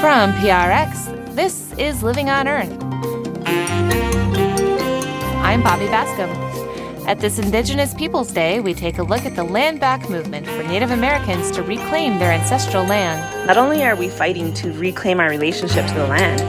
From PRX, this is Living on Earth. I'm Bobby Bascomb. At this Indigenous Peoples Day, we take a look at the land back movement for Native Americans to reclaim their ancestral land. Not only are we fighting to reclaim our relationship to the land,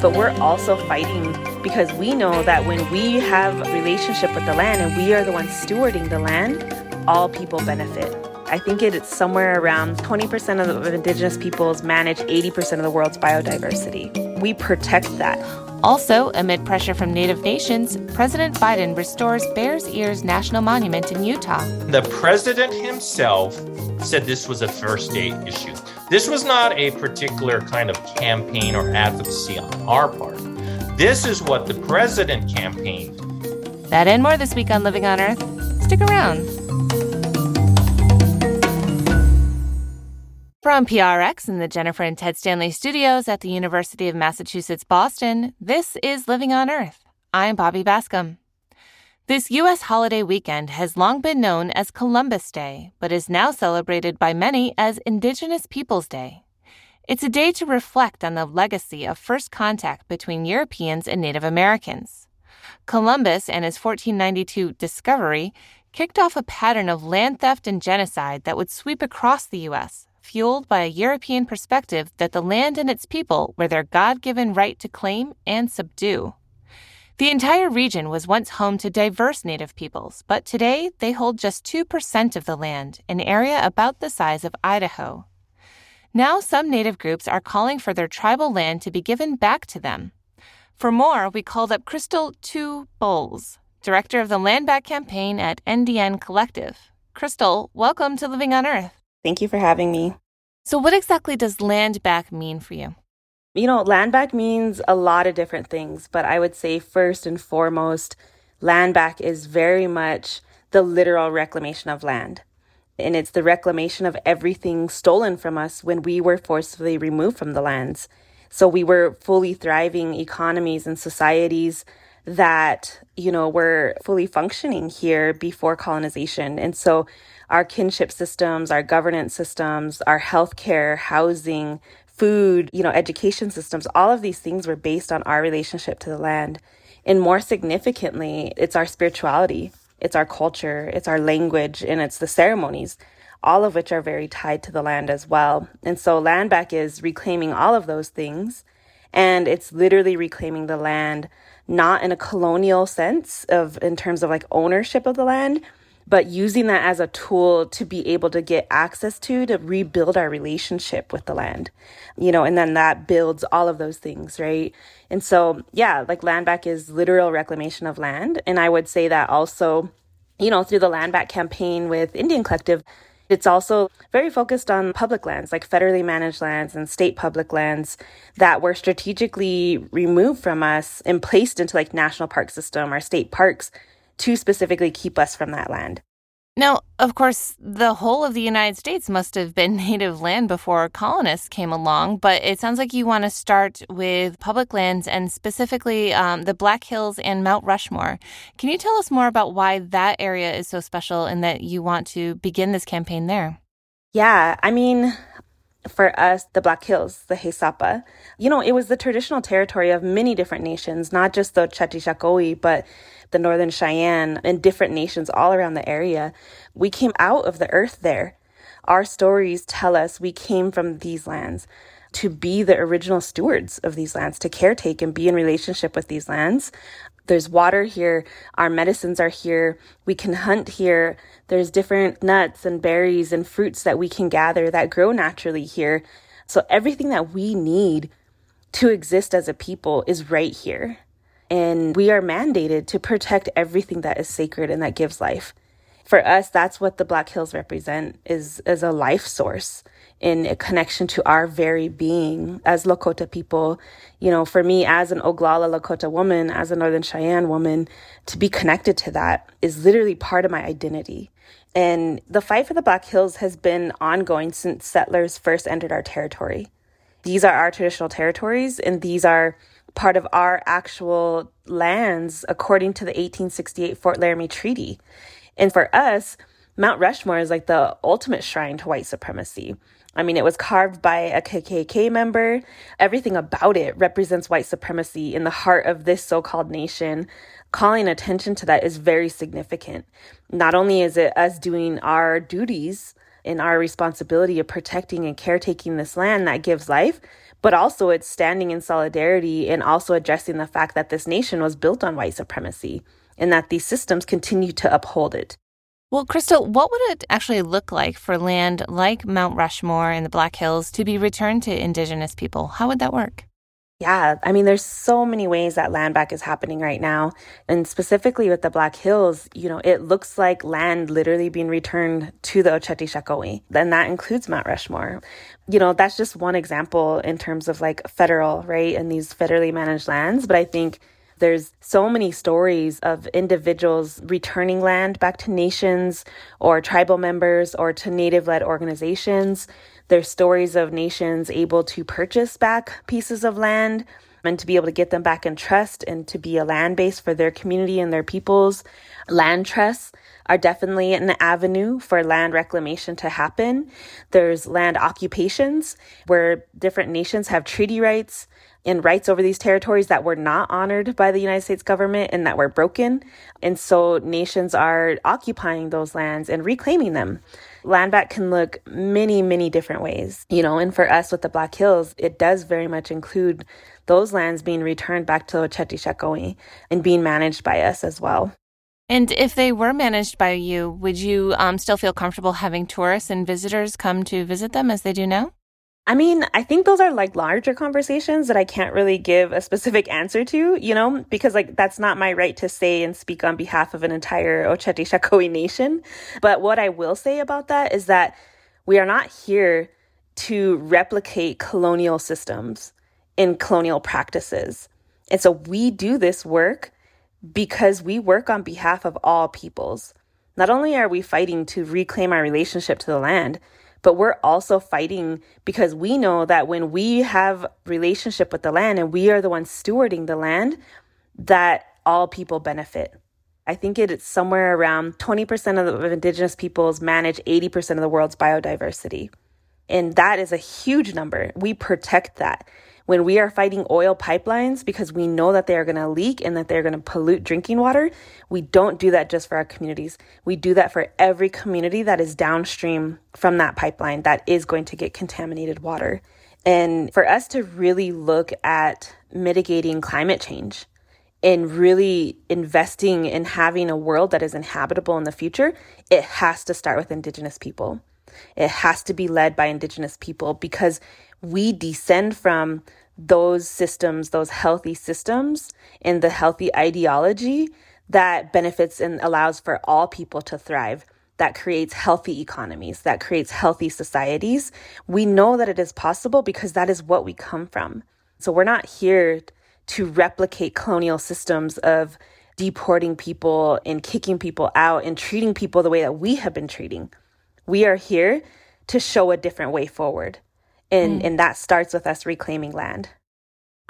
but we're also fighting because we know that when we have a relationship with the land and we are the ones stewarding the land, all people benefit. I think it's somewhere around 20% of indigenous peoples manage 80% of the world's biodiversity. We protect that. Also, amid pressure from Native nations, President Biden restores Bears Ears National Monument in Utah. The president himself said this was a first day issue. This was not a particular kind of campaign or advocacy on our part. This is what the president campaigned. That and more this week on Living on Earth. Stick around. From PRX in the Jennifer and Ted Stanley studios at the University of Massachusetts Boston, this is Living on Earth. I'm Bobby Bascomb. This U.S. holiday weekend has long been known as Columbus Day, but is now celebrated by many as Indigenous Peoples Day. It's a day to reflect on the legacy of first contact between Europeans and Native Americans. Columbus and his 1492 discovery kicked off a pattern of land theft and genocide that would sweep across the U.S fueled by a European perspective that the land and its people were their God given right to claim and subdue. The entire region was once home to diverse native peoples, but today they hold just 2% of the land, an area about the size of Idaho. Now, some native groups are calling for their tribal land to be given back to them. For more, we called up Crystal Two Bulls, director of the Land Back campaign at NDN Collective. Crystal, welcome to Living on Earth. Thank you for having me. So, what exactly does land back mean for you? You know, land back means a lot of different things, but I would say first and foremost, land back is very much the literal reclamation of land. And it's the reclamation of everything stolen from us when we were forcibly removed from the lands. So we were fully thriving economies and societies that, you know, were fully functioning here before colonization. And so our kinship systems, our governance systems, our healthcare, housing, food, you know, education systems, all of these things were based on our relationship to the land. And more significantly, it's our spirituality, it's our culture, it's our language, and it's the ceremonies, all of which are very tied to the land as well. And so land back is reclaiming all of those things. And it's literally reclaiming the land, not in a colonial sense of in terms of like ownership of the land, but using that as a tool to be able to get access to to rebuild our relationship with the land you know and then that builds all of those things right? And so yeah like land back is literal reclamation of land. And i would say that also you know through the land back campaign with NDN Collective it's also very focused on public lands, like federally managed lands and state public lands that were strategically removed from us and placed into like national park system or state parks to specifically keep us from that land. Now, of course, the whole of the United States must have been native land before colonists came along, but it sounds like you want to start with public lands and specifically um, the Black Hills and Mount Rushmore. Can you tell us more about why that area is so special and that you want to begin this campaign there? Yeah, I mean, for us, the Black Hills, the He Sapa, you know, it was the traditional territory of many different nations, not just the Oceti Sakowin, but the Northern Cheyenne and different nations all around the area. We came out of the earth there. Our stories tell us we came from these lands to be the original stewards of these lands, to caretake and be in relationship with these lands. There's water here. Our medicines are here. We can hunt here. There's different nuts and berries and fruits that we can gather that grow naturally here. So everything that we need to exist as a people is right here. And we are mandated to protect everything that is sacred and that gives life. For us, that's what the Black Hills represent is, is a life source in a connection to our very being as Lakota people. You know, for me as an Oglala Lakota woman, as a Northern Cheyenne woman, to be connected to that is literally part of my identity. And the fight for the Black Hills has been ongoing since settlers first entered our territory. These are our traditional territories, and these are part of our actual lands according to the 1868 Fort Laramie Treaty. And for us, Mount Rushmore is like the ultimate shrine to white supremacy. I mean, it was carved by a KKK member. Everything about it represents white supremacy in the heart of this so called nation. Calling attention to that is very significant. Not only is it us doing our duties and our responsibility of protecting and caretaking this land that gives life, but also it's standing in solidarity and also addressing the fact that this nation was built on white supremacy and that these systems continue to uphold it. Well, Crystal, what would it actually look like for land like Mount Rushmore and the Black Hills to be returned to Indigenous people? How would that work? Yeah, I mean, there's so many ways that land back is happening right now. And specifically with the Black Hills, you know, it looks like land literally being returned to the Oceti Sakowin. And that includes Mount Rushmore. You know, that's just one example in terms of like federal, right? And these federally managed lands. But I think there's so many stories of individuals returning land back to nations or tribal members or to native led organizations. There's stories of nations able to purchase back pieces of land and to be able to get them back in trust and to be a land base for their community and their peoples. Land trusts are definitely an avenue for land reclamation to happen. There's land occupations where different nations have treaty rights and rights over these territories that were not honored by the United States government and that were broken. And so nations are occupying those lands and reclaiming them. Land back can look many, many different ways, you know, and for us with the Black Hills, it does very much include those lands being returned back to Oceti Sakowin and being managed by us as well. And if they were managed by you, would you um, still feel comfortable having tourists and visitors come to visit them as they do now? I mean, I think those are like larger conversations that I can't really give a specific answer to, you know, because like that's not my right to say and speak on behalf of an entire Oceti Sakowin nation. But what I will say about that is that we are not here to replicate colonial systems in colonial practices. And so we do this work because we work on behalf of all peoples. Not only are we fighting to reclaim our relationship to the land, but we're also fighting because we know that when we have relationship with the land and we are the ones stewarding the land that all people benefit. I think it's somewhere around 20% of, the, indigenous peoples manage 80% of the world's biodiversity. And that is a huge number. We protect that when we are fighting oil pipelines because we know that they are going to leak and that they're going to pollute drinking water, we don't do that just for our communities. We do that for every community that is downstream from that pipeline that is going to get contaminated water. And for us to really look at mitigating climate change and really investing in having a world that is inhabitable in the future, it has to start with Indigenous people. It has to be led by Indigenous people because we descend from those systems, those healthy systems, and the healthy ideology that benefits and allows for all people to thrive, that creates healthy economies, that creates healthy societies. We know that it is possible because that is what we come from. So we're not here to replicate colonial systems of deporting people and kicking people out and treating people the way that we have been treating. We are here to show a different way forward. And, mm. and that starts with us reclaiming land.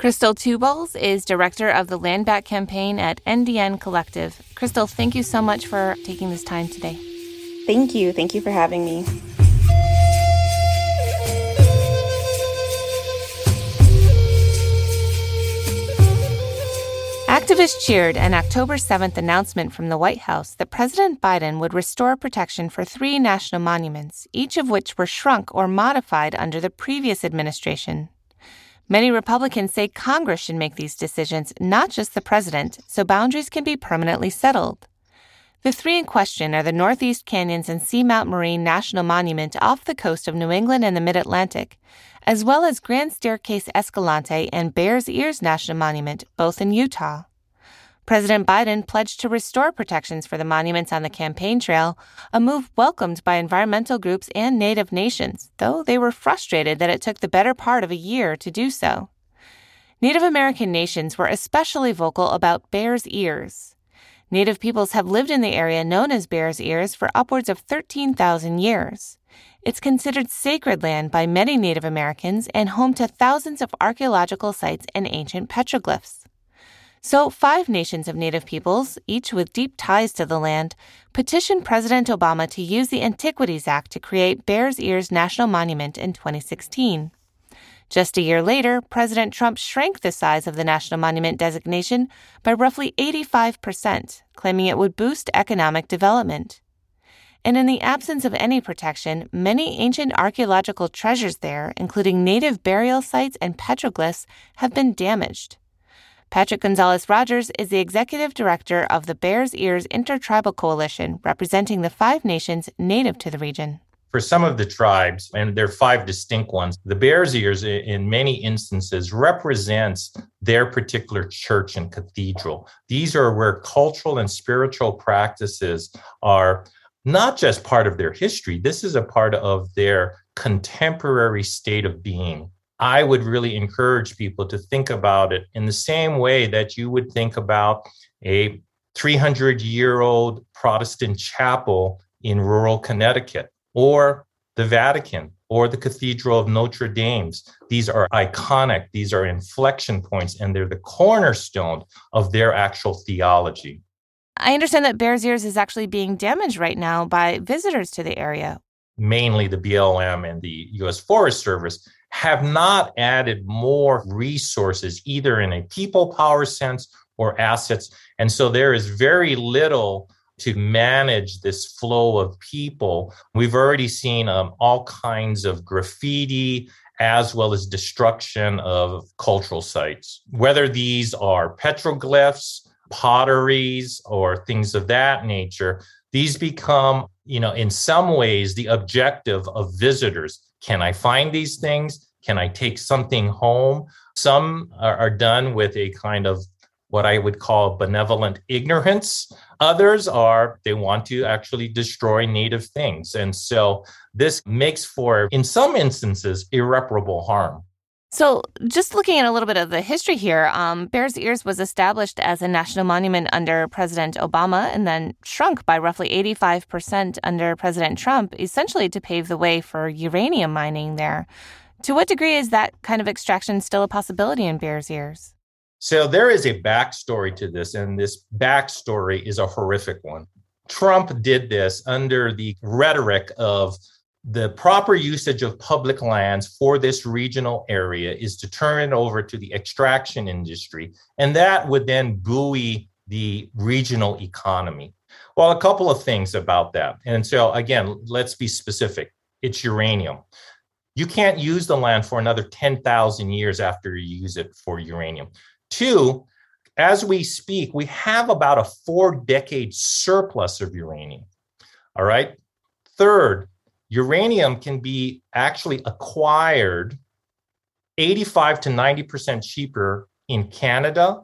Crystal Two Bulls is director of the Land Back campaign at NDN Collective. Crystal, thank you so much for taking this time today. Thank you. Thank you for having me. Activists cheered an October 7th announcement from the White House that President Biden would restore protection for three national monuments, each of which were shrunk or modified under the previous administration. Many Republicans say Congress should make these decisions, not just the president, so boundaries can be permanently settled. The three in question are the Northeast Canyons and Seamount Marine National Monument off the coast of New England and the Mid Atlantic, as well as Grand Staircase Escalante and Bears Ears National Monument, both in Utah. President Biden pledged to restore protections for the monuments on the campaign trail, a move welcomed by environmental groups and Native nations, though they were frustrated that it took the better part of a year to do so. Native American nations were especially vocal about Bears Ears. Native peoples have lived in the area known as Bears Ears for upwards of 13,000 years. It's considered sacred land by many Native Americans and home to thousands of archaeological sites and ancient petroglyphs. So, five nations of Native peoples, each with deep ties to the land, petitioned President Obama to use the Antiquities Act to create Bears Ears National Monument in 2016. Just a year later, President Trump shrank the size of the national monument designation by roughly 85%, claiming it would boost economic development. And in the absence of any protection, many ancient archaeological treasures there, including native burial sites and petroglyphs, have been damaged. Patrick Gonzales Rogers is the executive director of the Bears Ears Intertribal Coalition, representing the five nations native to the region. For some of the tribes, and there are five distinct ones, the Bears Ears, in many instances, represents their particular church and cathedral. These are where cultural and spiritual practices are not just part of their history, this is a part of their contemporary state of being. I would really encourage people to think about it in the same way that you would think about a 300 year old Protestant chapel in rural Connecticut or the Vatican or the Cathedral of Notre Dame. These are iconic, these are inflection points, and they're the cornerstone of their actual theology. I understand that Bears Ears is actually being damaged right now by visitors to the area. Mainly the BLM and the US Forest Service have not added more resources, either in a people power sense or assets. And so there is very little to manage this flow of people. We've already seen um, all kinds of graffiti as well as destruction of cultural sites, whether these are petroglyphs, potteries, or things of that nature. These become, you know, in some ways the objective of visitors can I find these things? Can I take something home? Some are, are done with a kind of what I would call benevolent ignorance. Others are they want to actually destroy native things. And so this makes for, in some instances, irreparable harm. So, just looking at a little bit of the history here, um, Bears Ears was established as a national monument under President Obama and then shrunk by roughly 85% under President Trump, essentially to pave the way for uranium mining there. To what degree is that kind of extraction still a possibility in Bears Ears? So, there is a backstory to this, and this backstory is a horrific one. Trump did this under the rhetoric of the proper usage of public lands for this regional area is to turn it over to the extraction industry, and that would then buoy the regional economy. Well, a couple of things about that. And so, again, let's be specific it's uranium. You can't use the land for another 10,000 years after you use it for uranium. Two, as we speak, we have about a four decade surplus of uranium. All right. Third, uranium can be actually acquired 85 to 90% cheaper in Canada,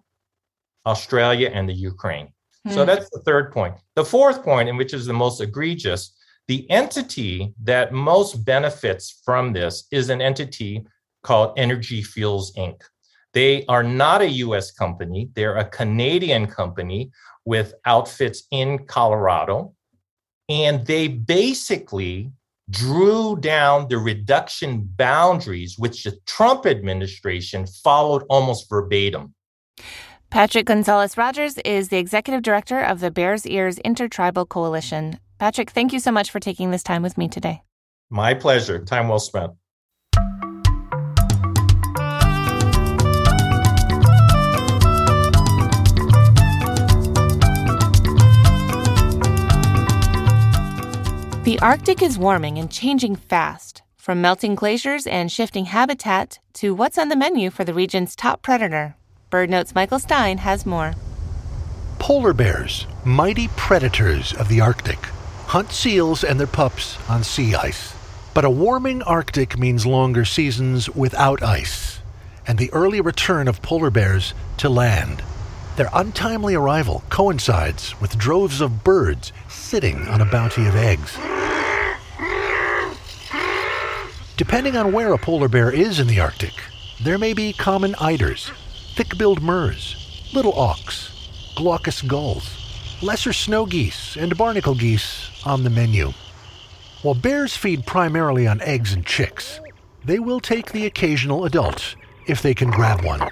Australia, and the Ukraine. Mm. So hmm. that's the third point. The fourth point, and which is the most egregious, the entity that most benefits from this is an entity called Energy Fuels Inc. They are not a US company, they're a Canadian company with outfits in Colorado. And they basically drew down the reduction boundaries, which the Trump administration followed almost verbatim. Patrick Gonzales Rogers is the executive director of the Bears Ears Intertribal Coalition. Patrick, thank you so much for taking this time with me today. My pleasure. Time well spent. The Arctic is warming and changing fast, from melting glaciers and shifting habitat to what's on the menu for the region's top predator. BirdNote's Michael Stein has more. Polar bears, mighty predators of the Arctic, hunt seals and their pups on sea ice. But a warming Arctic means longer seasons without ice, and the early return of polar bears to land. Their untimely arrival coincides with droves of birds sitting on a bounty of eggs. Depending on where a polar bear is in the Arctic, there may be common eiders, thick-billed murres, little auks, glaucous gulls, lesser snow geese, and barnacle geese on the menu. While bears feed primarily on eggs and chicks, they will take the occasional adult if they can grab one.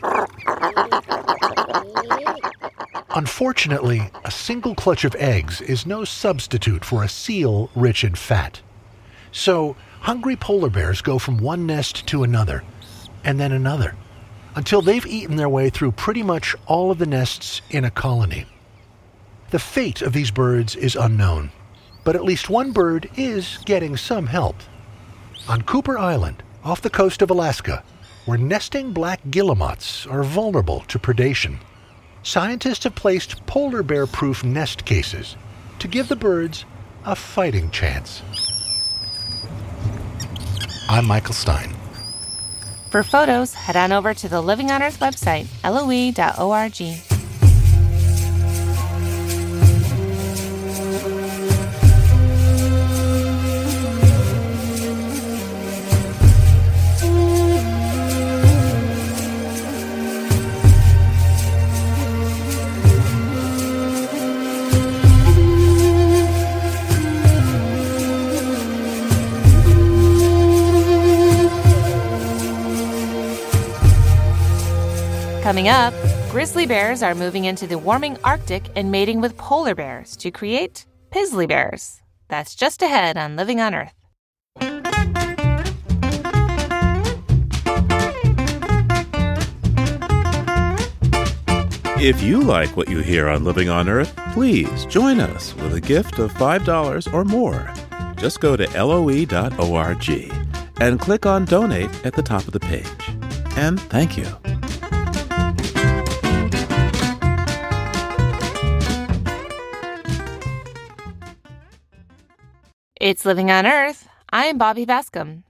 Unfortunately, a single clutch of eggs is no substitute for a seal rich in fat. So, hungry polar bears go from one nest to another, and then another, until they've eaten their way through pretty much all of the nests in a colony. The fate of these birds is unknown, but at least one bird is getting some help. On Cooper Island, off the coast of Alaska, where nesting black guillemots are vulnerable to predation, scientists have placed polar bear proof nest cases to give the birds a fighting chance. I'm Michael Stein. For photos, head on over to the Living on Earth website, loe.org. Coming up, grizzly bears are moving into the warming Arctic and mating with polar bears to create pizzly bears. That's just ahead on Living on Earth. If you like what you hear on Living on Earth, please join us with a gift of $5 or more. Just go to loe.org and click on Donate at the top of the page. And thank you. It's Living on Earth. I'm Bobby Bascomb.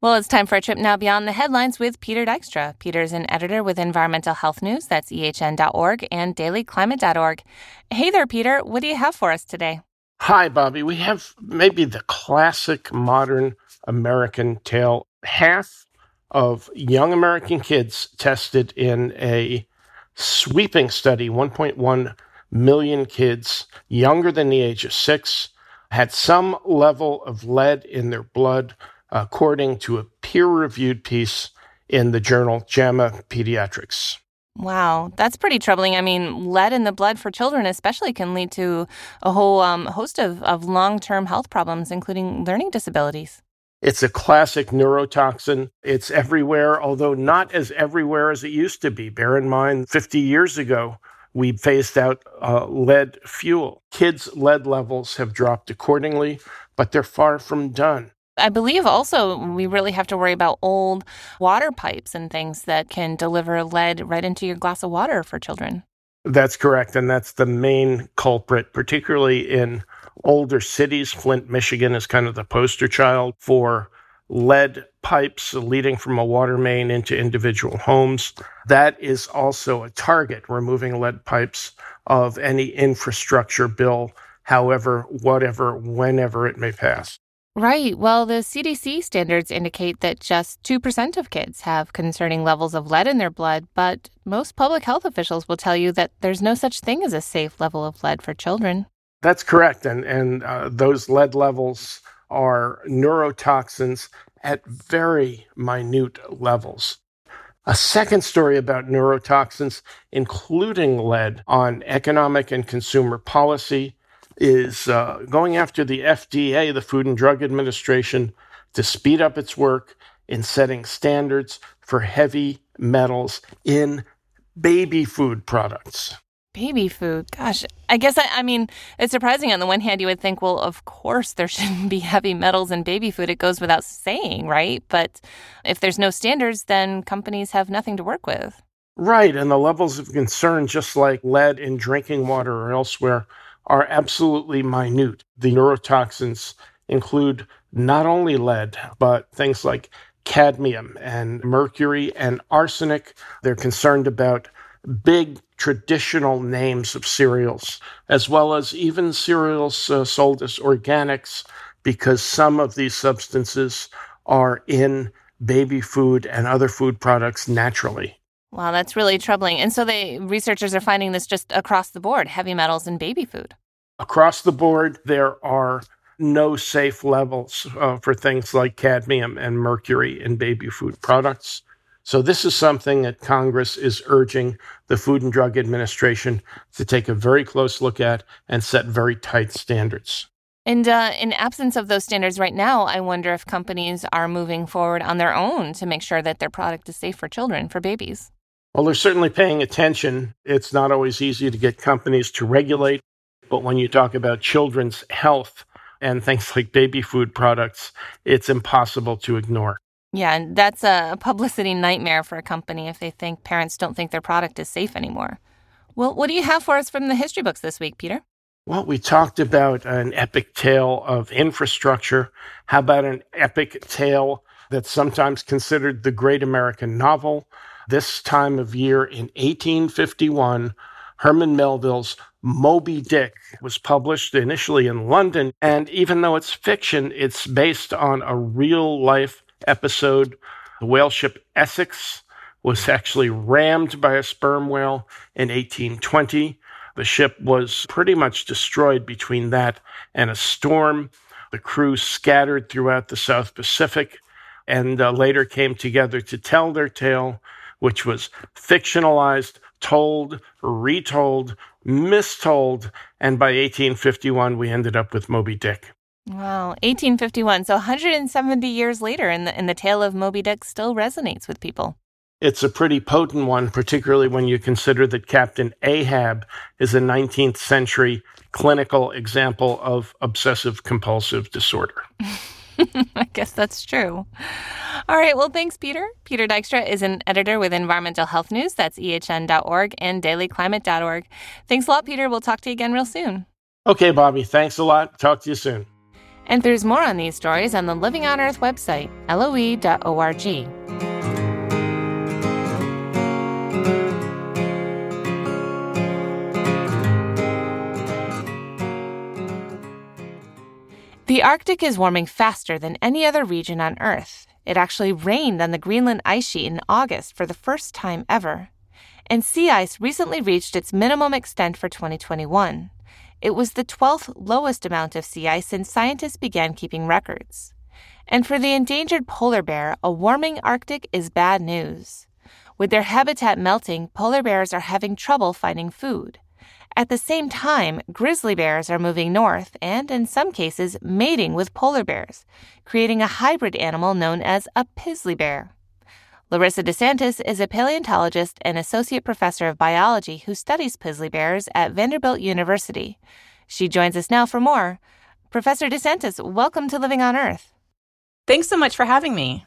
Well, it's time for a trip now beyond the headlines with Peter Dykstra. Peter's an editor with Environmental Health News, that's ehn.org, and dailyclimate.org. Hey there, Peter. What do you have for us today? Hi, Bobby. We have maybe the classic modern American tale. Half of young American kids tested in a sweeping study, 1.1 million kids younger than the age of six had some level of lead in their blood, according to a peer reviewed piece in the journal JAMA Pediatrics. Wow, that's pretty troubling. I mean, lead in the blood for children, especially, can lead to a whole um, host of, of long term health problems, including learning disabilities. It's a classic neurotoxin. It's everywhere, although not as everywhere as it used to be. Bear in mind, 50 years ago, we phased out uh, lead fuel. Kids' lead levels have dropped accordingly, but they're far from done. I believe also we really have to worry about old water pipes and things that can deliver lead right into your glass of water for children. That's correct. And that's the main culprit, particularly in older cities. Flint, Michigan is kind of the poster child for lead pipes leading from a water main into individual homes. That is also a target, removing lead pipes of any infrastructure bill, however, whatever, whenever it may pass. Right. Well, the CDC standards indicate that just 2% of kids have concerning levels of lead in their blood, but most public health officials will tell you that there's no such thing as a safe level of lead for children. That's correct. And, and uh, those lead levels are neurotoxins at very minute levels. A second story about neurotoxins, including lead, on economic and consumer policy is uh, going after the FDA, the Food and Drug Administration, to speed up its work in setting standards for heavy metals in baby food products. Baby food. Gosh, I guess I, I, mean, it's surprising on the one hand, you would think, well, of course there shouldn't be heavy metals in baby food. It goes without saying, right? But if there's no standards, then companies have nothing to work with. Right. And the levels of concern, just like lead in drinking water or elsewhere, are absolutely minute. The neurotoxins include not only lead, but things like cadmium and mercury and arsenic. They're concerned about big traditional names of cereals, as well as even cereals uh, sold as organics, because some of these substances are in baby food and other food products naturally. Wow, that's really troubling. And so the researchers are finding this just across the board, heavy metals in baby food. Across the board, there are no safe levels uh, for things like cadmium and mercury in baby food products. So, this is something that Congress is urging the Food and Drug Administration to take a very close look at and set very tight standards. And uh, in absence of those standards right now, I wonder if companies are moving forward on their own to make sure that their product is safe for children, for babies. Well, they're certainly paying attention. It's not always easy to get companies to regulate, but when you talk about children's health and things like baby food products, it's impossible to ignore. Yeah, and that's a publicity nightmare for a company if they think parents don't think their product is safe anymore. Well, what do you have for us from the history books this week, Peter? Well, we talked about an epic tale of infrastructure. How about an epic tale that's sometimes considered the great American novel? This time of year in 1851, Herman Melville's Moby Dick was published initially in London. And even though it's fiction, it's based on a real life episode. The whale ship Essex was actually rammed by a sperm whale in 1820. The ship was pretty much destroyed between that and a storm. The crew scattered throughout the South Pacific and uh, later came together to tell their tale, which was fictionalized, told, retold, mistold, and by 1851 we ended up with Moby Dick. Wow, 1851. So 170 years later, and the, and the tale of Moby Dick still resonates with people. It's a pretty potent one, particularly when you consider that Captain Ahab is a 19th century clinical example of obsessive compulsive disorder. I guess that's true. All right. Well, thanks, Peter. Peter Dykstra is an editor with Environmental Health News. That's ehn.org and dailyclimate.org. Thanks a lot, Peter. We'll talk to you again real soon. Okay, Bobby. Thanks a lot. Talk to you soon. And there's more on these stories on the Living on Earth website, loe.org. The Arctic is warming faster than any other region on Earth. It actually rained on the Greenland ice sheet in August for the first time ever. And sea ice recently reached its minimum extent for 2021. It was the 12th lowest amount of sea ice since scientists began keeping records. And for the endangered polar bear, a warming Arctic is bad news. With their habitat melting, polar bears are having trouble finding food. At the same time, grizzly bears are moving north and, in some cases, mating with polar bears, creating a hybrid animal known as a pizzly bear. Larisa DeSantis is a paleontologist and associate professor of biology who studies pizzly bears at Vanderbilt University. She joins us now for more. Professor DeSantis, welcome to Living on Earth. Thanks so much for having me.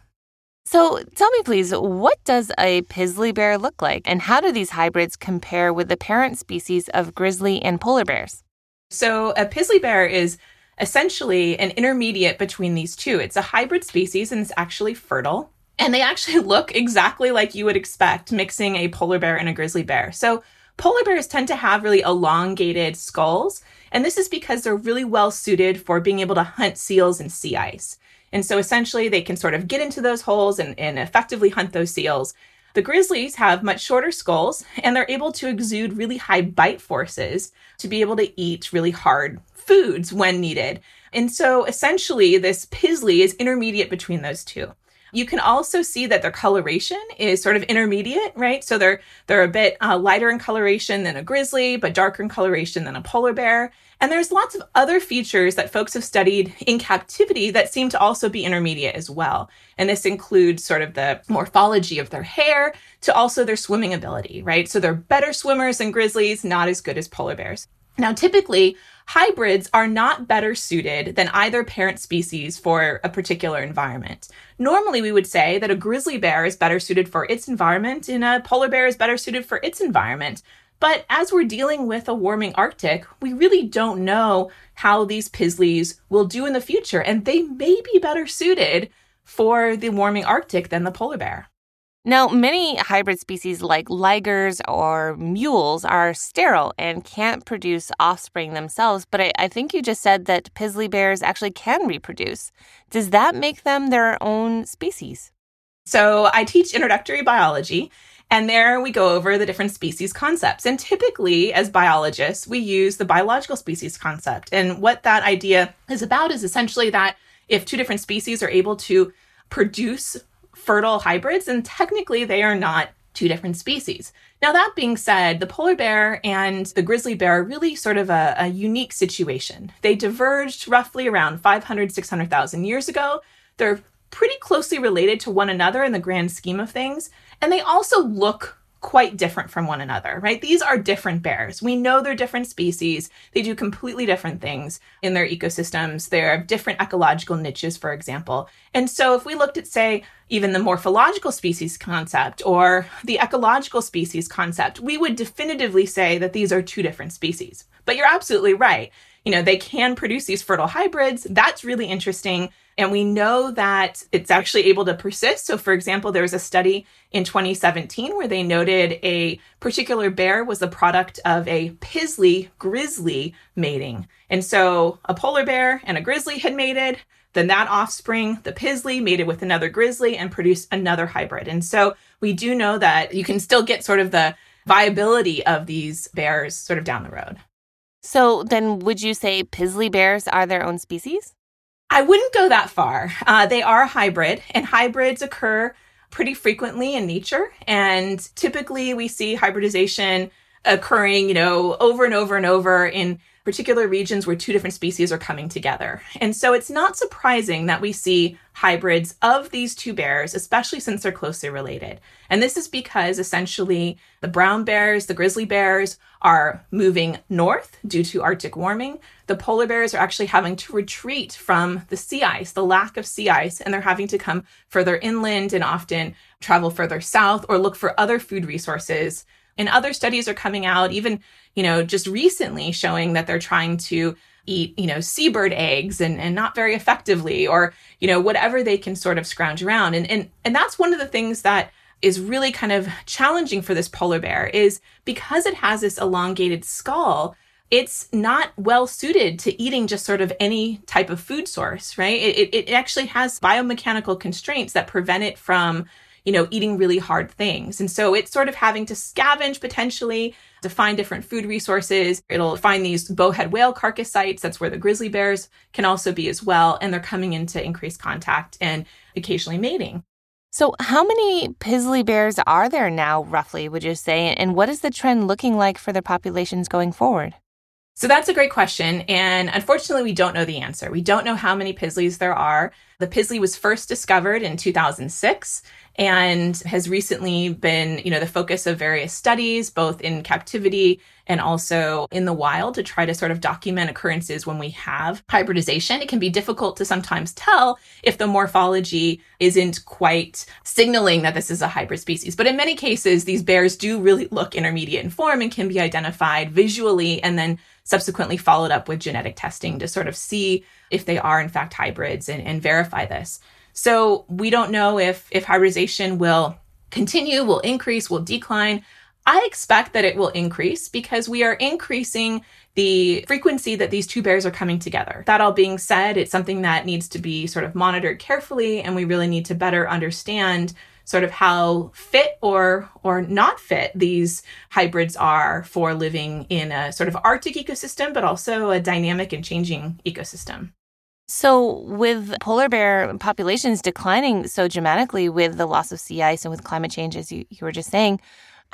So tell me, please, what does a pizzly bear look like, and how do these hybrids compare with the parent species of grizzly and polar bears? So, a pizzly bear is essentially an intermediate between these two. It's a hybrid species and it's actually fertile. And they actually look exactly like you would expect mixing a polar bear and a grizzly bear. So, polar bears tend to have really elongated skulls, and this is because they're really well suited for being able to hunt seals in sea ice. And so essentially, they can sort of get into those holes and, and effectively hunt those seals. The grizzlies have much shorter skulls and they're able to exude really high bite forces to be able to eat really hard foods when needed. And so essentially, this pizzly is intermediate between those two. You can also see that their coloration is sort of intermediate, right? So they're they're a bit uh, lighter in coloration than a grizzly, but darker in coloration than a polar bear. And there's lots of other features that folks have studied in captivity that seem to also be intermediate as well. And this includes sort of the morphology of their hair to also their swimming ability, right? So they're better swimmers than grizzlies, not as good as polar bears. Now, typically, hybrids are not better suited than either parent species for a particular environment. Normally, we would say that a grizzly bear is better suited for its environment and a polar bear is better suited for its environment. But as we're dealing with a warming Arctic, we really don't know how these pizzlies will do in the future, and they may be better suited for the warming Arctic than the polar bear. Now, many hybrid species like ligers or mules are sterile and can't produce offspring themselves, but I, I, think you just said that pizzly bears actually can reproduce. Does that make them their own species? So, I teach introductory biology, and there we go over the different species concepts. And typically, as biologists, we use the biological species concept. And what that idea is about is essentially that if two different species are able to produce fertile hybrids, and technically they are not two different species. Now, that being said, the polar bear and the grizzly bear are really sort of a, a unique situation. They diverged roughly around 500, 600,000 years ago. They're pretty closely related to one another in the grand scheme of things, and they also look quite different from one another, right? These are different bears. We know they're different species. They do completely different things in their ecosystems. They have different ecological niches, for example. And so if we looked at, say, even the morphological species concept or the ecological species concept, we would definitively say that these are two different species. But you're absolutely right. You know, they can produce these fertile hybrids. That's really interesting. And we know that it's actually able to persist. So, for example, there was a study in 2017 where they noted a particular bear was the product of a Pizzly grizzly mating. And so, a polar bear and a grizzly had mated. Then that offspring, the Pizzly, mated with another grizzly and produced another hybrid. And so, we do know that you can still get sort of the viability of these bears sort of down the road. So, then would you say Pizzly bears are their own species? I wouldn't go that far. Uh, they are a hybrid, and hybrids occur pretty frequently in nature. And typically, we see hybridization occurring, you know, over and over and over in particular regions where two different species are coming together. And so it's not surprising that we see hybrids of these two bears, especially since they're closely related. And this is because essentially the brown bears, the grizzly bears are moving north due to Arctic warming. The polar bears are actually having to retreat from the sea ice, the lack of sea ice, and they're having to come further inland and often travel further south or look for other food resources and other studies are coming out, even, you know, just recently showing that they're trying to eat, you know, seabird eggs and, and not very effectively, or, you know, whatever they can sort of scrounge around. And and and that's one of the things that is really kind of challenging for this polar bear is because it has this elongated skull, it's not well suited to eating just sort of any type of food source, right? It, it, actually has biomechanical constraints that prevent it from you know, eating really hard things. And so it's sort of having to scavenge potentially to find different food resources. It'll find these bowhead whale carcass sites. That's where the grizzly bears can also be as well. And they're coming into increased contact and occasionally mating. So, how many Pizzly bears are there now, roughly, would you say? And what is the trend looking like for their populations going forward? So that's a great question. And unfortunately, we don't know the answer. We don't know how many Pizzlies there are. The Pizzly was first discovered in 2006 and has recently been, you know, the focus of various studies, both in captivity and also in the wild to try to sort of document occurrences when we have hybridization. It can be difficult to sometimes tell if the morphology isn't quite signaling that this is a hybrid species. But in many cases, these bears do really look intermediate in form and can be identified visually and then subsequently followed up with genetic testing to sort of see if they are in fact hybrids and, and verify this. So we don't know if if hybridization will continue, will increase, will decline. I expect that it will increase because we are increasing the frequency that these two bears are coming together. That all being said, it's something that needs to be sort of monitored carefully, and we really need to better understand sort of how fit or or not fit these hybrids are for living in a sort of arctic ecosystem but also a dynamic and changing ecosystem. So, with polar bear populations declining so dramatically with the loss of sea ice and with climate change, as you, you were just saying,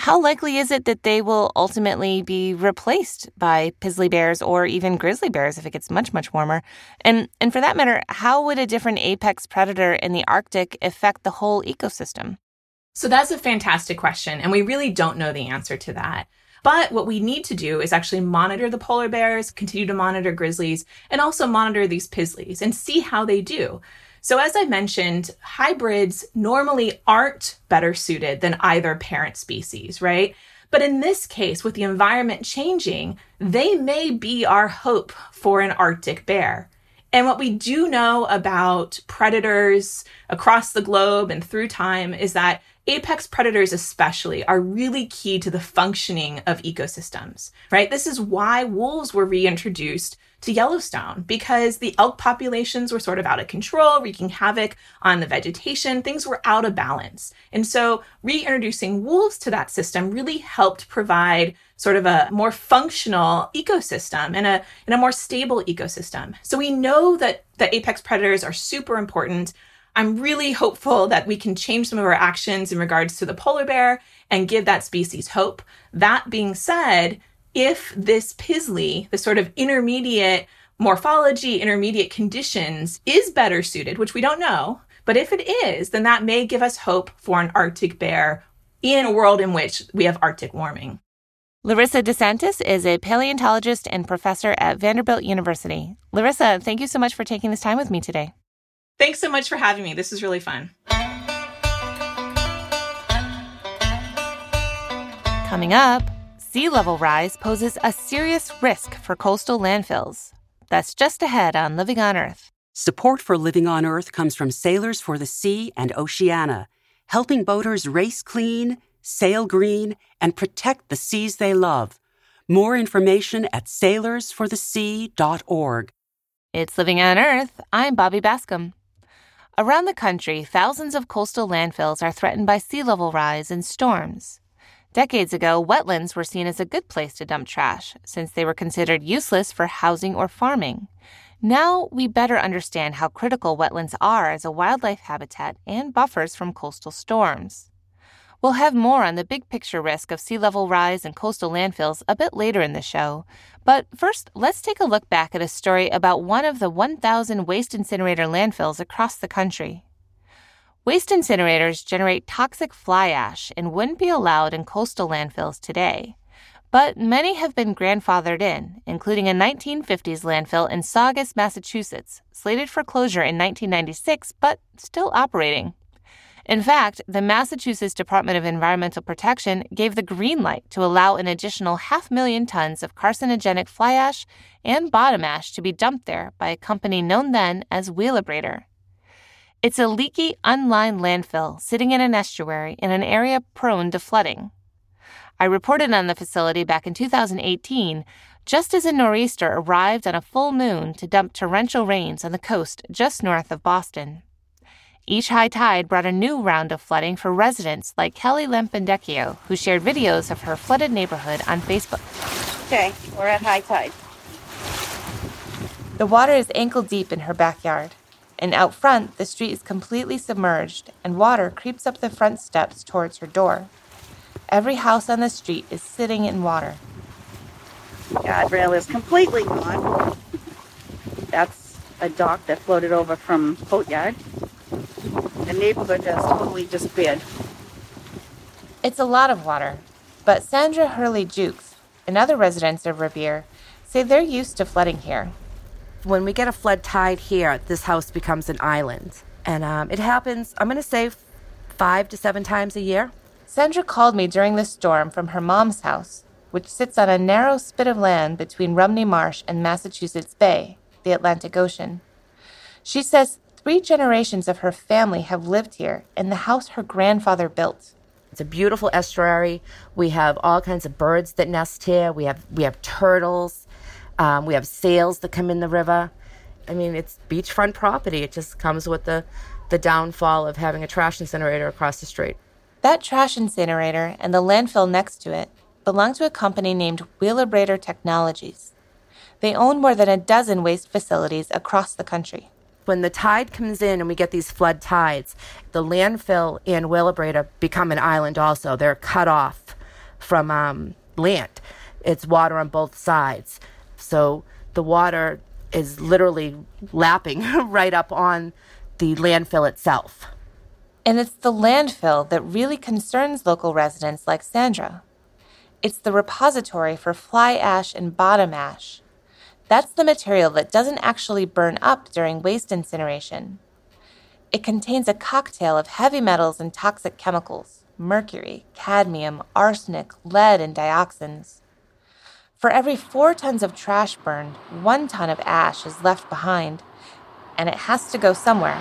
how likely is it that they will ultimately be replaced by pizzly bears or even grizzly bears if it gets much, much warmer? And, and for that matter, how would a different apex predator in the Arctic affect the whole ecosystem? So that's a fantastic question, and we really don't know the answer to that. But what we need to do is actually monitor the polar bears, continue to monitor grizzlies, and also monitor these pizzlies and see how they do. So, as I mentioned, hybrids normally aren't better suited than either parent species, right? But in this case, with the environment changing, they may be our hope for an Arctic bear. And what we do know about predators across the globe and through time is that apex predators especially are really key to the functioning of ecosystems, right? This is why wolves were reintroduced to Yellowstone because the elk populations were sort of out of control, wreaking havoc on the vegetation. Things were out of balance. And so reintroducing wolves to that system really helped provide sort of a more functional ecosystem and a, and a more stable ecosystem. So we know that the apex predators are super important I'm really hopeful that we can change some of our actions in regards to the polar bear and give that species hope. That being said, if this Pizzly, the sort of intermediate morphology, intermediate conditions, is better suited, which we don't know, but if it is, then that may give us hope for an Arctic bear in a world in which we have Arctic warming. Larisa DeSantis is a paleontologist and professor at Vanderbilt University. Larisa, thank you so much for taking this time with me today. Thanks so much for having me. This is really fun. Coming up, sea level rise poses a serious risk for coastal landfills. That's just ahead on Living on Earth. Support for Living on Earth comes from Sailors for the Sea and Oceana, helping boaters race clean, sail green, and protect the seas they love. More information at sailorsforthesea.org. It's Living on Earth. I'm Bobbi Bascomb. Around the country, thousands of coastal landfills are threatened by sea level rise and storms. Decades ago, wetlands were seen as a good place to dump trash, since they were considered useless for housing or farming. Now we better understand how critical wetlands are as a wildlife habitat and buffers from coastal storms. We'll have more on the big picture risk of sea level rise and coastal landfills a bit later in the show. But first, let's take a look back at a story about one of the 1,000 waste incinerator landfills across the country. Waste incinerators generate toxic fly ash and wouldn't be allowed in coastal landfills today. But many have been grandfathered in, including a 1950s landfill in Saugus, Massachusetts, slated for closure in 1996 but still operating. In fact, the Massachusetts Department of Environmental Protection gave the green light to allow an additional half million tons of carcinogenic fly ash and bottom ash to be dumped there by a company known then as Wheelabrator. It's a leaky, unlined landfill sitting in an estuary in an area prone to flooding. I reported on the facility back in 2018, just as a nor'easter arrived on a full moon to dump torrential rains on the coast just north of Boston. Each high tide brought a new round of flooding for residents like Kelly Lampendecchio, who shared videos of her flooded neighborhood on Facebook. Okay, we're at high tide. The water is ankle deep in her backyard and out front, the street is completely submerged, and water creeps up the front steps towards her door. Every house on the street is sitting in water. The guardrail is completely gone. That's a dock that floated over from Boatyard. The neighborhood has totally disappeared. It's a lot of water, but Sandra Hurley Jukes and other residents of Revere say they're used to flooding here when we get a flood tide here, this house becomes an island. And um, it happens, I'm going to say, five to seven times a year. Sandra called me during the storm from her mom's house, which sits on a narrow spit of land between Rumney Marsh and Massachusetts Bay, the Atlantic Ocean. She says three generations of her family have lived here in the house her grandfather built. It's a beautiful estuary. We have all kinds of birds that nest here. We have we have turtles. Um, we have sails that come in the river. I mean, it's beachfront property. It just comes with the, the downfall of having a trash incinerator across the street. That trash incinerator and the landfill next to it belong to a company named Wheelabrator Technologies. They own more than a dozen waste facilities across the country. When the tide comes in and we get these flood tides, the landfill and Wheelabrator become an island also. They're cut off from um, land. It's water on both sides. So the water is literally lapping right up on the landfill itself. And it's the landfill that really concerns local residents like Sandra. It's the repository for fly ash and bottom ash. That's the material that doesn't actually burn up during waste incineration. It contains a cocktail of heavy metals and toxic chemicals mercury, cadmium, arsenic, lead, and dioxins. For every four tons of trash burned, one ton of ash is left behind, and it has to go somewhere.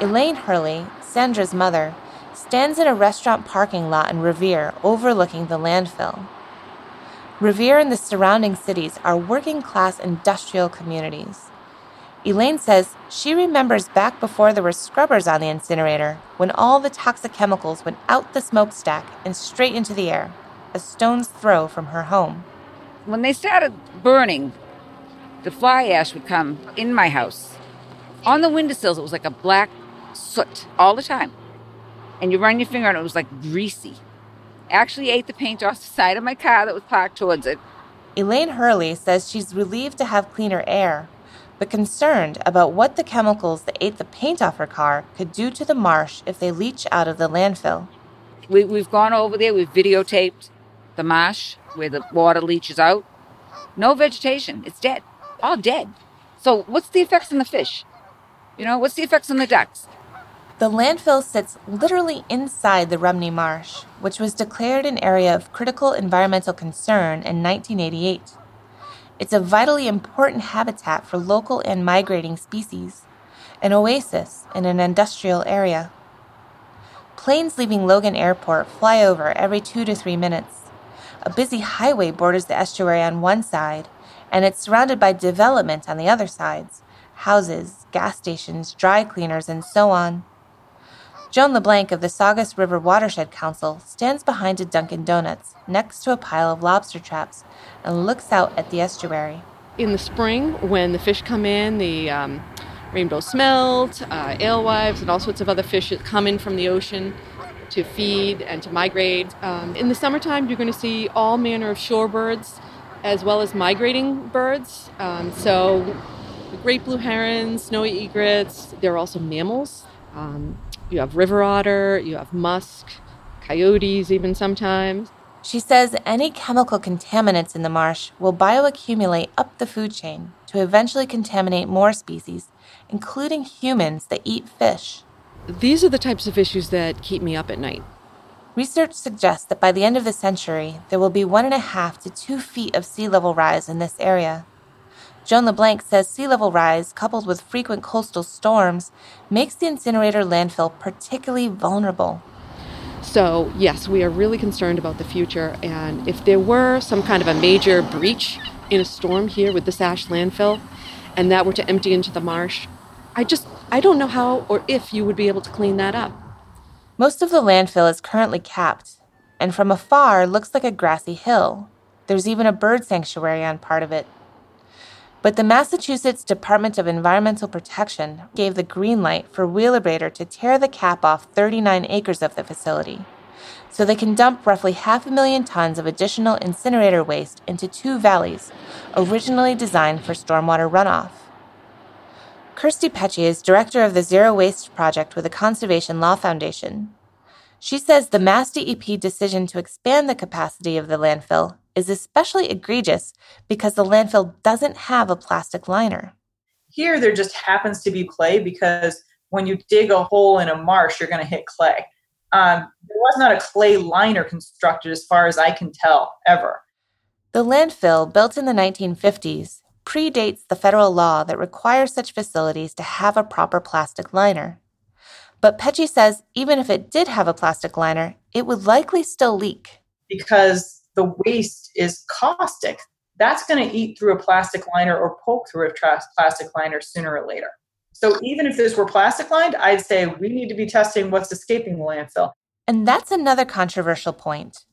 Elaine Hurley, Sandra's mother, stands in a restaurant parking lot in Revere overlooking the landfill. Revere and the surrounding cities are working class industrial communities. Elaine says she remembers back before there were scrubbers on the incinerator when all the toxic chemicals went out the smokestack and straight into the air, a stone's throw from her home. When they started burning, the fly ash would come in my house. On the windowsills, it was like a black soot all the time. And you run your finger on it, it was like greasy. Actually ate the paint off the side of my car that was parked towards it. Elaine Hurley says she's relieved to have cleaner air, but concerned about what the chemicals that ate the paint off her car could do to the marsh if they leach out of the landfill. We, we've gone over there, we've videotaped the marsh where the water leaches out. No vegetation, it's dead, all dead. So, what's the effects on the fish? You know, what's the effects on the ducks? The landfill sits literally inside the Rumney Marsh, which was declared an area of critical environmental concern in 1988. It's a vitally important habitat for local and migrating species, an oasis in an industrial area. Planes leaving Logan Airport fly over every two to three minutes. A busy highway borders the estuary on one side, and it's surrounded by development on the other sides houses, gas stations, dry cleaners, and so on. Joan LeBlanc of the Saugus River Watershed Council stands behind a Dunkin' Donuts next to a pile of lobster traps and looks out at the estuary. In the spring, when the fish come in, the um, rainbow smelt, uh, alewives, and all sorts of other fish that come in from the ocean to feed and to migrate. Um, in the summertime, you're going to see all manner of shorebirds as well as migrating birds. Um, so, great blue herons, snowy egrets. There are also mammals. Um, you have river otter, you have musk, coyotes, even sometimes. She says any chemical contaminants in the marsh will bioaccumulate up the food chain to eventually contaminate more species, including humans that eat fish. These are the types of issues that keep me up at night. Research suggests that by the end of the century, there will be one and a half to two feet of sea level rise in this area. Joan LeBlanc says sea level rise, coupled with frequent coastal storms, makes the incinerator landfill particularly vulnerable. So, yes, we are really concerned about the future. And if there were some kind of a major breach in a storm here with this ash landfill, and that were to empty into the marsh, I just, I don't know how or if you would be able to clean that up. Most of the landfill is currently capped, and from afar looks like a grassy hill. There's even a bird sanctuary on part of it. But the Massachusetts Department of Environmental Protection gave the green light for Wheelabrator to tear the cap off 39 acres of the facility, so they can dump roughly half a million tons of additional incinerator waste into two valleys, originally designed for stormwater runoff. Kirstie Pecci is director of the Zero Waste Project with the Conservation Law Foundation. She says the Mass DEP decision to expand the capacity of the landfill is especially egregious because the landfill doesn't have a plastic liner. Here, there just happens to be clay because when you dig a hole in a marsh, you're going to hit clay. Um, there was not a clay liner constructed, as far as I can tell, ever. The landfill, built in the 1950s, predates the federal law that requires such facilities to have a proper plastic liner. But Pecci says even if it did have a plastic liner, it would likely still leak. Because the waste is caustic. That's going to eat through a plastic liner or poke through a tra- plastic liner sooner or later. So even if this were plastic lined, I'd say we need to be testing what's escaping the landfill. And that's another controversial point.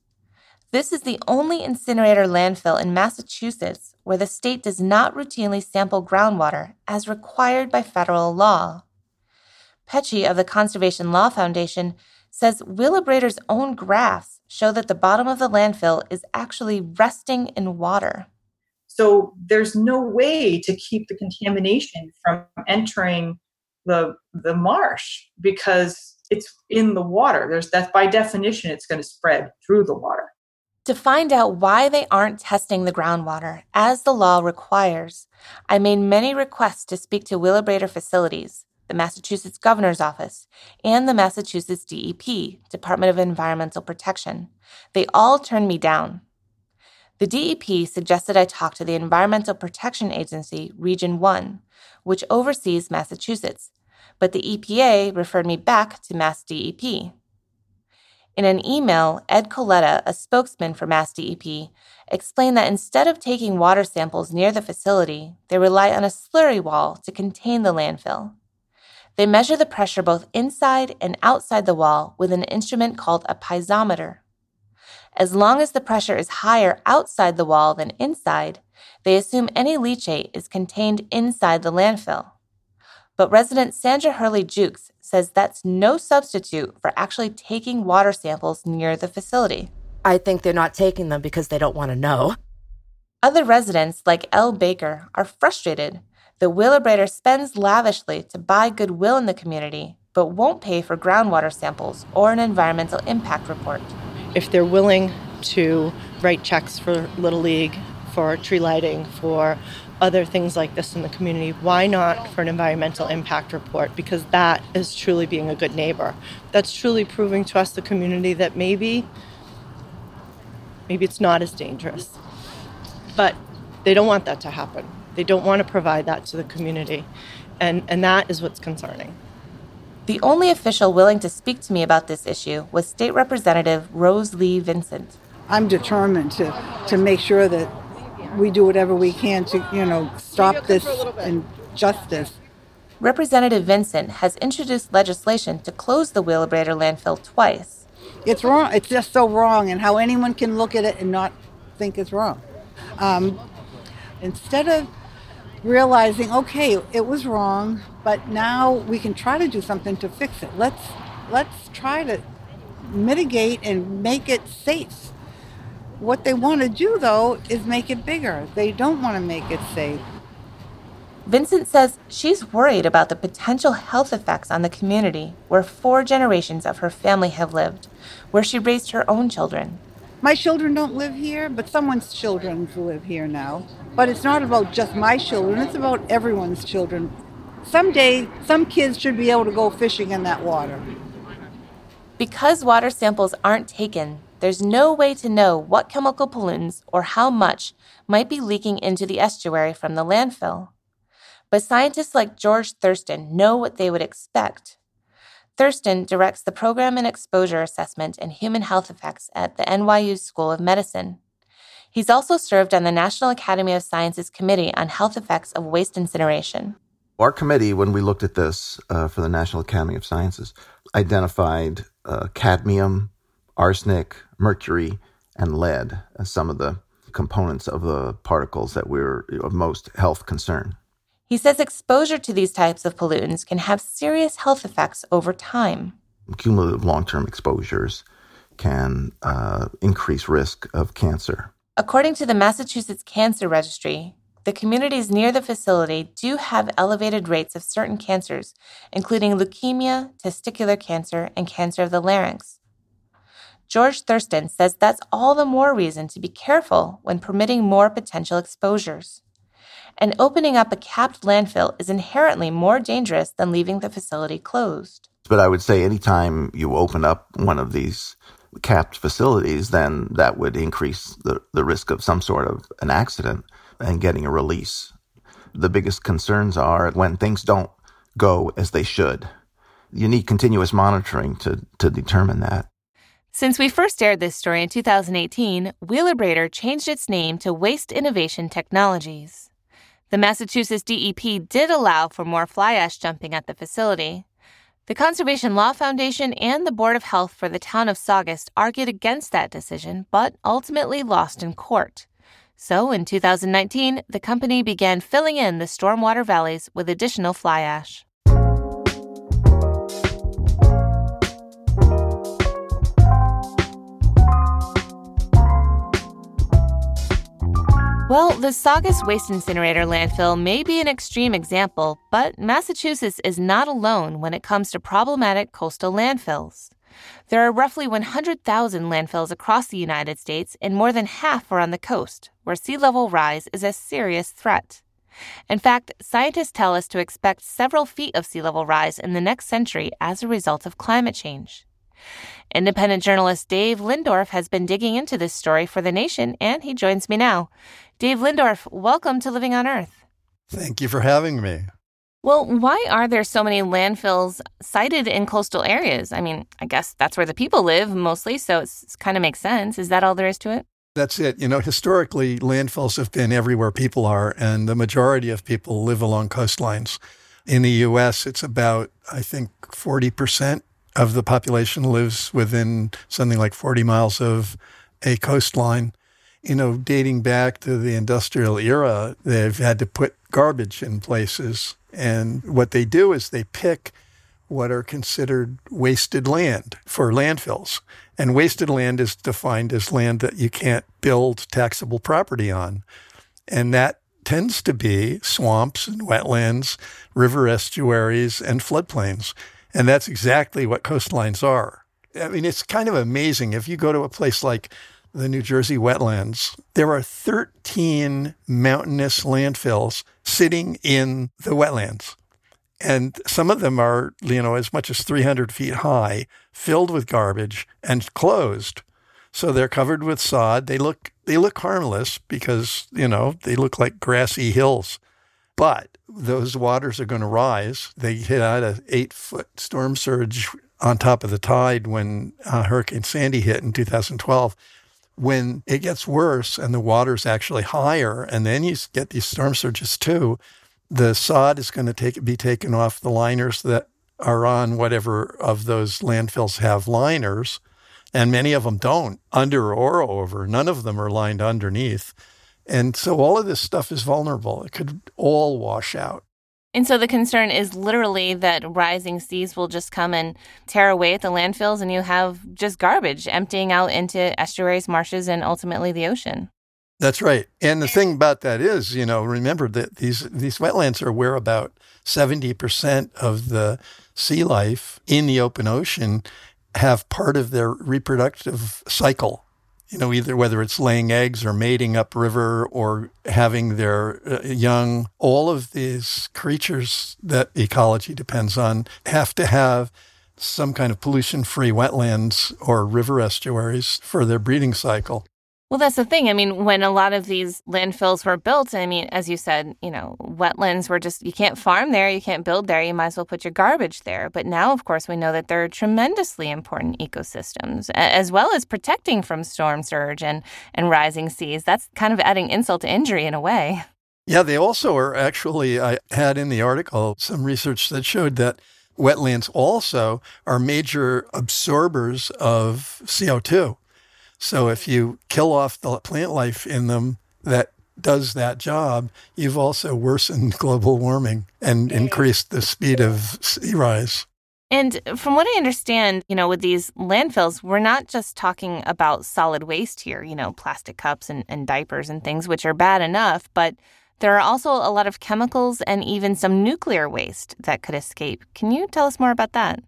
This is the only incinerator landfill in Massachusetts where the state does not routinely sample groundwater as required by federal law. Pecci of the Conservation Law Foundation says Wheelabrator's own graphs show that the bottom of the landfill is actually resting in water. So there's no way to keep the contamination from entering the the marsh because it's in the water. There's that by definition it's going to spread through the water. To find out why they aren't testing the groundwater as the law requires, I made many requests to speak to Wheelabrator facilities, the Massachusetts Governor's Office, and the Massachusetts DEP, Department of Environmental Protection. They all turned me down. The DEP suggested I talk to the Environmental Protection Agency, Region 1, which oversees Massachusetts, but the EPA referred me back to Mass DEP. In an email, Ed Coletta, a spokesman for Mass DEP, explained that instead of taking water samples near the facility, they rely on a slurry wall to contain the landfill. They measure the pressure both inside and outside the wall with an instrument called a piezometer. As long as the pressure is higher outside the wall than inside, They assume any leachate is contained inside the landfill. But resident Sandra Hurley Jukes says that's no substitute for actually taking water samples near the facility. I think they're not taking them because they don't want to know. Other residents, like Elle Baker, are frustrated. The Wheelabrator spends lavishly to buy goodwill in the community, but won't pay for groundwater samples or an environmental impact report. If they're willing to write checks for Little League, for tree lighting, for other things like this in the community, why not for an environmental impact report? Because that is truly being a good neighbor. That's truly proving to us, the community, that maybe, maybe it's not as dangerous. But they don't want that to happen. They don't want to provide that to the community. And, and that is what's concerning. The only official willing to speak to me about this issue was State Representative RoseLee Vincent. I'm determined to, to make sure that we do whatever we can to, you know, stop this injustice. Representative Vincent has introduced legislation to close the Wheelabrator landfill twice. It's wrong. It's just so wrong, and how anyone can look at it and not think it's wrong. Um, instead of realizing, okay, it was wrong, but now we can try to do something to fix it. Let's let's try to mitigate and make it safe. What they want to do though is make it bigger. They don't want to make it safe. Vincent says she's worried about the potential health effects on the community where four generations of her family have lived, where she raised her own children. My children don't live here, but someone's children live here now. But it's not about just my children, it's about everyone's children. Someday, some kids should be able to go fishing in that water. Because water samples aren't taken, there's no way to know what chemical pollutants or how much might be leaking into the estuary from the landfill. But scientists like George Thurston know what they would expect. Thurston directs the Program in Exposure Assessment and Human Health Effects at the NYU School of Medicine. He's also served on the National Academy of Sciences Committee on Health Effects of Waste Incineration. Our committee, when we looked at this uh, for the National Academy of Sciences, identified uh, cadmium, arsenic, mercury, and lead as some of the components of the particles that were of most health concern. He says exposure to these types of pollutants can have serious health effects over time. Cumulative long term exposures can uh, increase risk of cancer. According to the Massachusetts Cancer Registry, the communities near the facility do have elevated rates of certain cancers, including leukemia, testicular cancer, and cancer of the larynx. George Thurston says that's all the more reason to be careful when permitting more potential exposures. And opening up a capped landfill is inherently more dangerous than leaving the facility closed. But I would say anytime you open up one of these capped facilities, then that would increase the, the risk of some sort of an accident and getting a release. The biggest concerns are when things don't go as they should. You need continuous monitoring to, to determine that. Since we first aired this story in 2018, Wheelabrator changed its name to Waste Innovation Technologies. The Massachusetts DEP did allow for more fly ash jumping at the facility. The Conservation Law Foundation and the Board of Health for the town of Saugus argued against that decision, but ultimately lost in court. So in 2019, the company began filling in the stormwater valleys with additional fly ash. Well, the Saugus Waste Incinerator landfill may be an extreme example, but Massachusetts is not alone when it comes to problematic coastal landfills. There are roughly 100,000 landfills across the United States, and more than half are on the coast, where sea level rise is a serious threat. In fact, scientists tell us to expect several feet of sea level rise in the next century as a result of climate change. Independent journalist Dave Lindorff has been digging into this story for The Nation, and he joins me now. Dave Lindorff, welcome to Living on Earth. Thank you for having me. Well, why are there so many landfills sited in coastal areas? I mean, I guess that's where the people live mostly, so it kind of makes sense. Is that all there is to it? That's it. You know, historically, landfills have been everywhere people are, and the majority of people live along coastlines. In the U.S., it's about, I think, 40% of the population lives within something like 40 miles of a coastline. you know, dating back to the industrial era, they've had to put garbage in places. And what they do is they pick what are considered wasted land for landfills. And wasted land is defined as land that you can't build taxable property on. And that tends to be swamps and wetlands, river estuaries, and floodplains. And that's exactly what coastlines are. I mean, it's kind of amazing. If you go to a place like the New Jersey wetlands, there are 13 mountainous landfills sitting in the wetlands. And some of them are, you know, as much as 300 feet high, filled with garbage and closed. So they're covered with sod. They look they look harmless because, you know, they look like grassy hills. But those waters are going to rise. They hit out a eight foot storm surge on top of the tide when uh, Hurricane Sandy hit in 2012. When it gets worse and the water's actually higher, and then you get these storm surges too, the sod is going to take be taken off the liners that are on whatever of those landfills have liners, and many of them don't under or over. None of them are lined underneath, and so all of this stuff is vulnerable. It could all wash out. And so the concern is literally that rising seas will just come and tear away at the landfills, and you have just garbage emptying out into estuaries, marshes, and ultimately the ocean. That's right. And the thing about that is, you know, remember that these these wetlands are where about 70% of the sea life in the open ocean have part of their reproductive cycle. You know, either whether it's laying eggs or mating upriver or having their uh, young, all of these creatures that ecology depends on have to have some kind of pollution free wetlands or river estuaries for their breeding cycle. Well, that's the thing. I mean, when a lot of these landfills were built, I mean, as you said, you know, wetlands were just, you can't farm there, you can't build there, you might as well put your garbage there. But now, of course, we know that they're tremendously important ecosystems, as well as protecting from storm surge and, and rising seas. That's kind of adding insult to injury in a way. Yeah, they also are actually, I had in the article some research that showed that wetlands also are major absorbers of CO2. So if you kill off the plant life in them that does that job, you've also worsened global warming and increased the speed of sea rise. And from what I understand, you know, with these landfills, we're not just talking about solid waste here, you know, plastic cups and, and diapers and things, which are bad enough, but there are also a lot of chemicals and even some nuclear waste that could escape. Can you tell us more about that?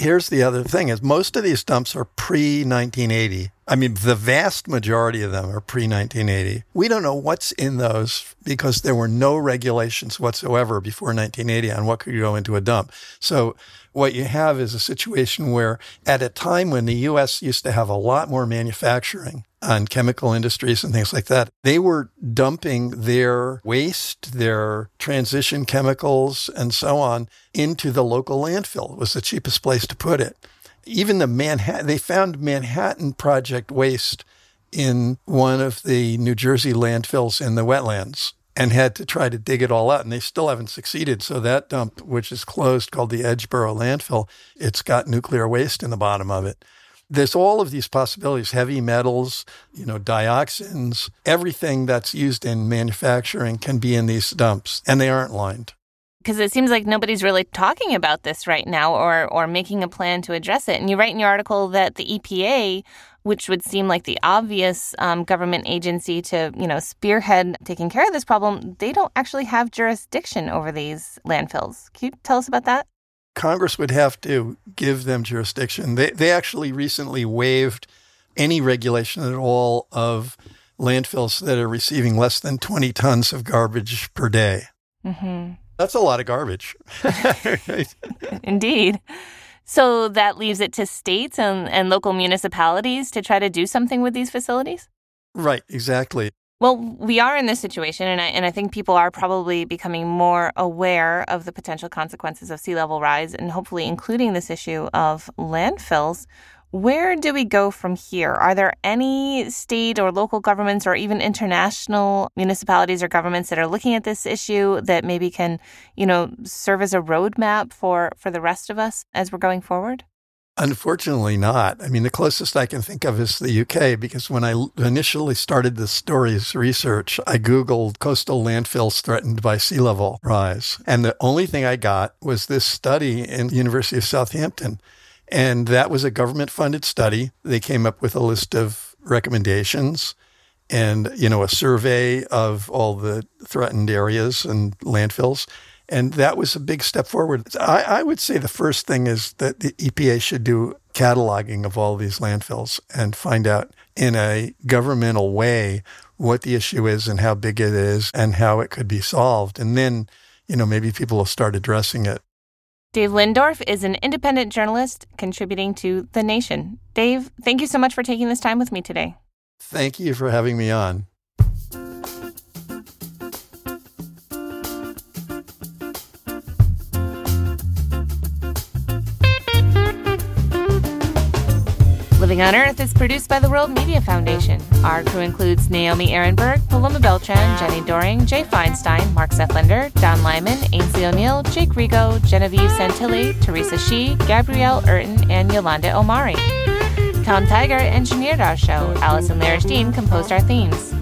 Here's the other thing is most of these dumps are pre 1980. I mean, the vast majority of them are pre 1980. We don't know what's in those because there were no regulations whatsoever before 1980 on what could go into a dump. So what you have is a situation where at a time when the US used to have a lot more manufacturing on chemical industries and things like that. They were dumping their waste, their transition chemicals, and so on into the local landfill. It was the cheapest place to put it. Even the Manhattan, they found Manhattan Project waste in one of the New Jersey landfills in the wetlands and had to try to dig it all out. And they still haven't succeeded. So that dump, which is closed, called the Edgeboro landfill, it's got nuclear waste in the bottom of it there's all of these possibilities heavy metals, you know, dioxins, everything that's used in manufacturing can be in these dumps, and they aren't lined. Because it seems like nobody's really talking about this right now or, or making a plan to address it. And you write in your article that the EPA, which would seem like the obvious um, government agency to, you know, spearhead taking care of this problem, they don't actually have jurisdiction over these landfills. Can you tell us about that? Congress would have to give them jurisdiction. They, they actually recently waived any regulation at all of landfills that are receiving less than 20 tons of garbage per day. Mm-hmm. That's a lot of garbage. Indeed. So that leaves it to states and, and local municipalities to try to do something with these facilities? Right, exactly. Well, we are in this situation, and I, and I think people are probably becoming more aware of the potential consequences of sea level rise, and hopefully including this issue of landfills. Where do we go from here? Are there any state or local governments or even international municipalities or governments that are looking at this issue that maybe can, you know, serve as a roadmap for, for the rest of us as we're going forward? Unfortunately, not. I mean, the closest I can think of is the UK because when I initially started the stories research, I Googled coastal landfills threatened by sea level rise. And the only thing I got was this study in the University of Southampton. And that was a government funded study. They came up with a list of recommendations and, you know, a survey of all the threatened areas and landfills. And that was a big step forward. I, I, would say the first thing is that the EPA should do cataloging of all these landfills and find out in a governmental way what the issue is and how big it is and how it could be solved. And then, you know, maybe people will start addressing it. Dave Lindorff is an independent journalist contributing to The Nation. Dave, thank you so much for taking this time with me today. Thank you for having me on. Living on Earth is produced by the World Media Foundation. Our crew includes Naomi Arenberg, Paloma Beltran, Jenni Doering, Jay Feinstein, Mark Seth Lender, Don Lyman, Ainsley O'Neill, Jake Rego, Genevieve Santilli, Teresa Shi, Gabrielle Urton, and Yolanda Omari. Tom Tiger engineered our show. Allison Lirish composed our themes.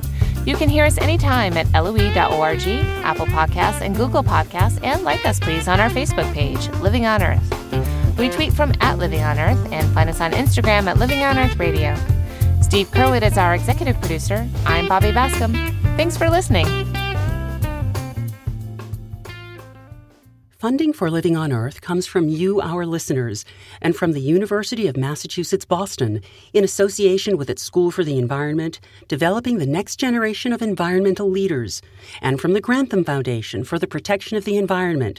You can hear us anytime at loe.org, Apple Podcasts, and Google Podcasts, and like us, please, on our Facebook page, Living on Earth. We tweet from at Living on Earth and find us on Instagram at Living on Earth Radio. Steve Curwood is our executive producer. I'm Bobbi Bascomb. Thanks for listening. Funding for Living on Earth comes from you, our listeners, and from the University of Massachusetts Boston, in association with its School for the Environment, developing the next generation of environmental leaders, and from the Grantham Foundation for the Protection of the Environment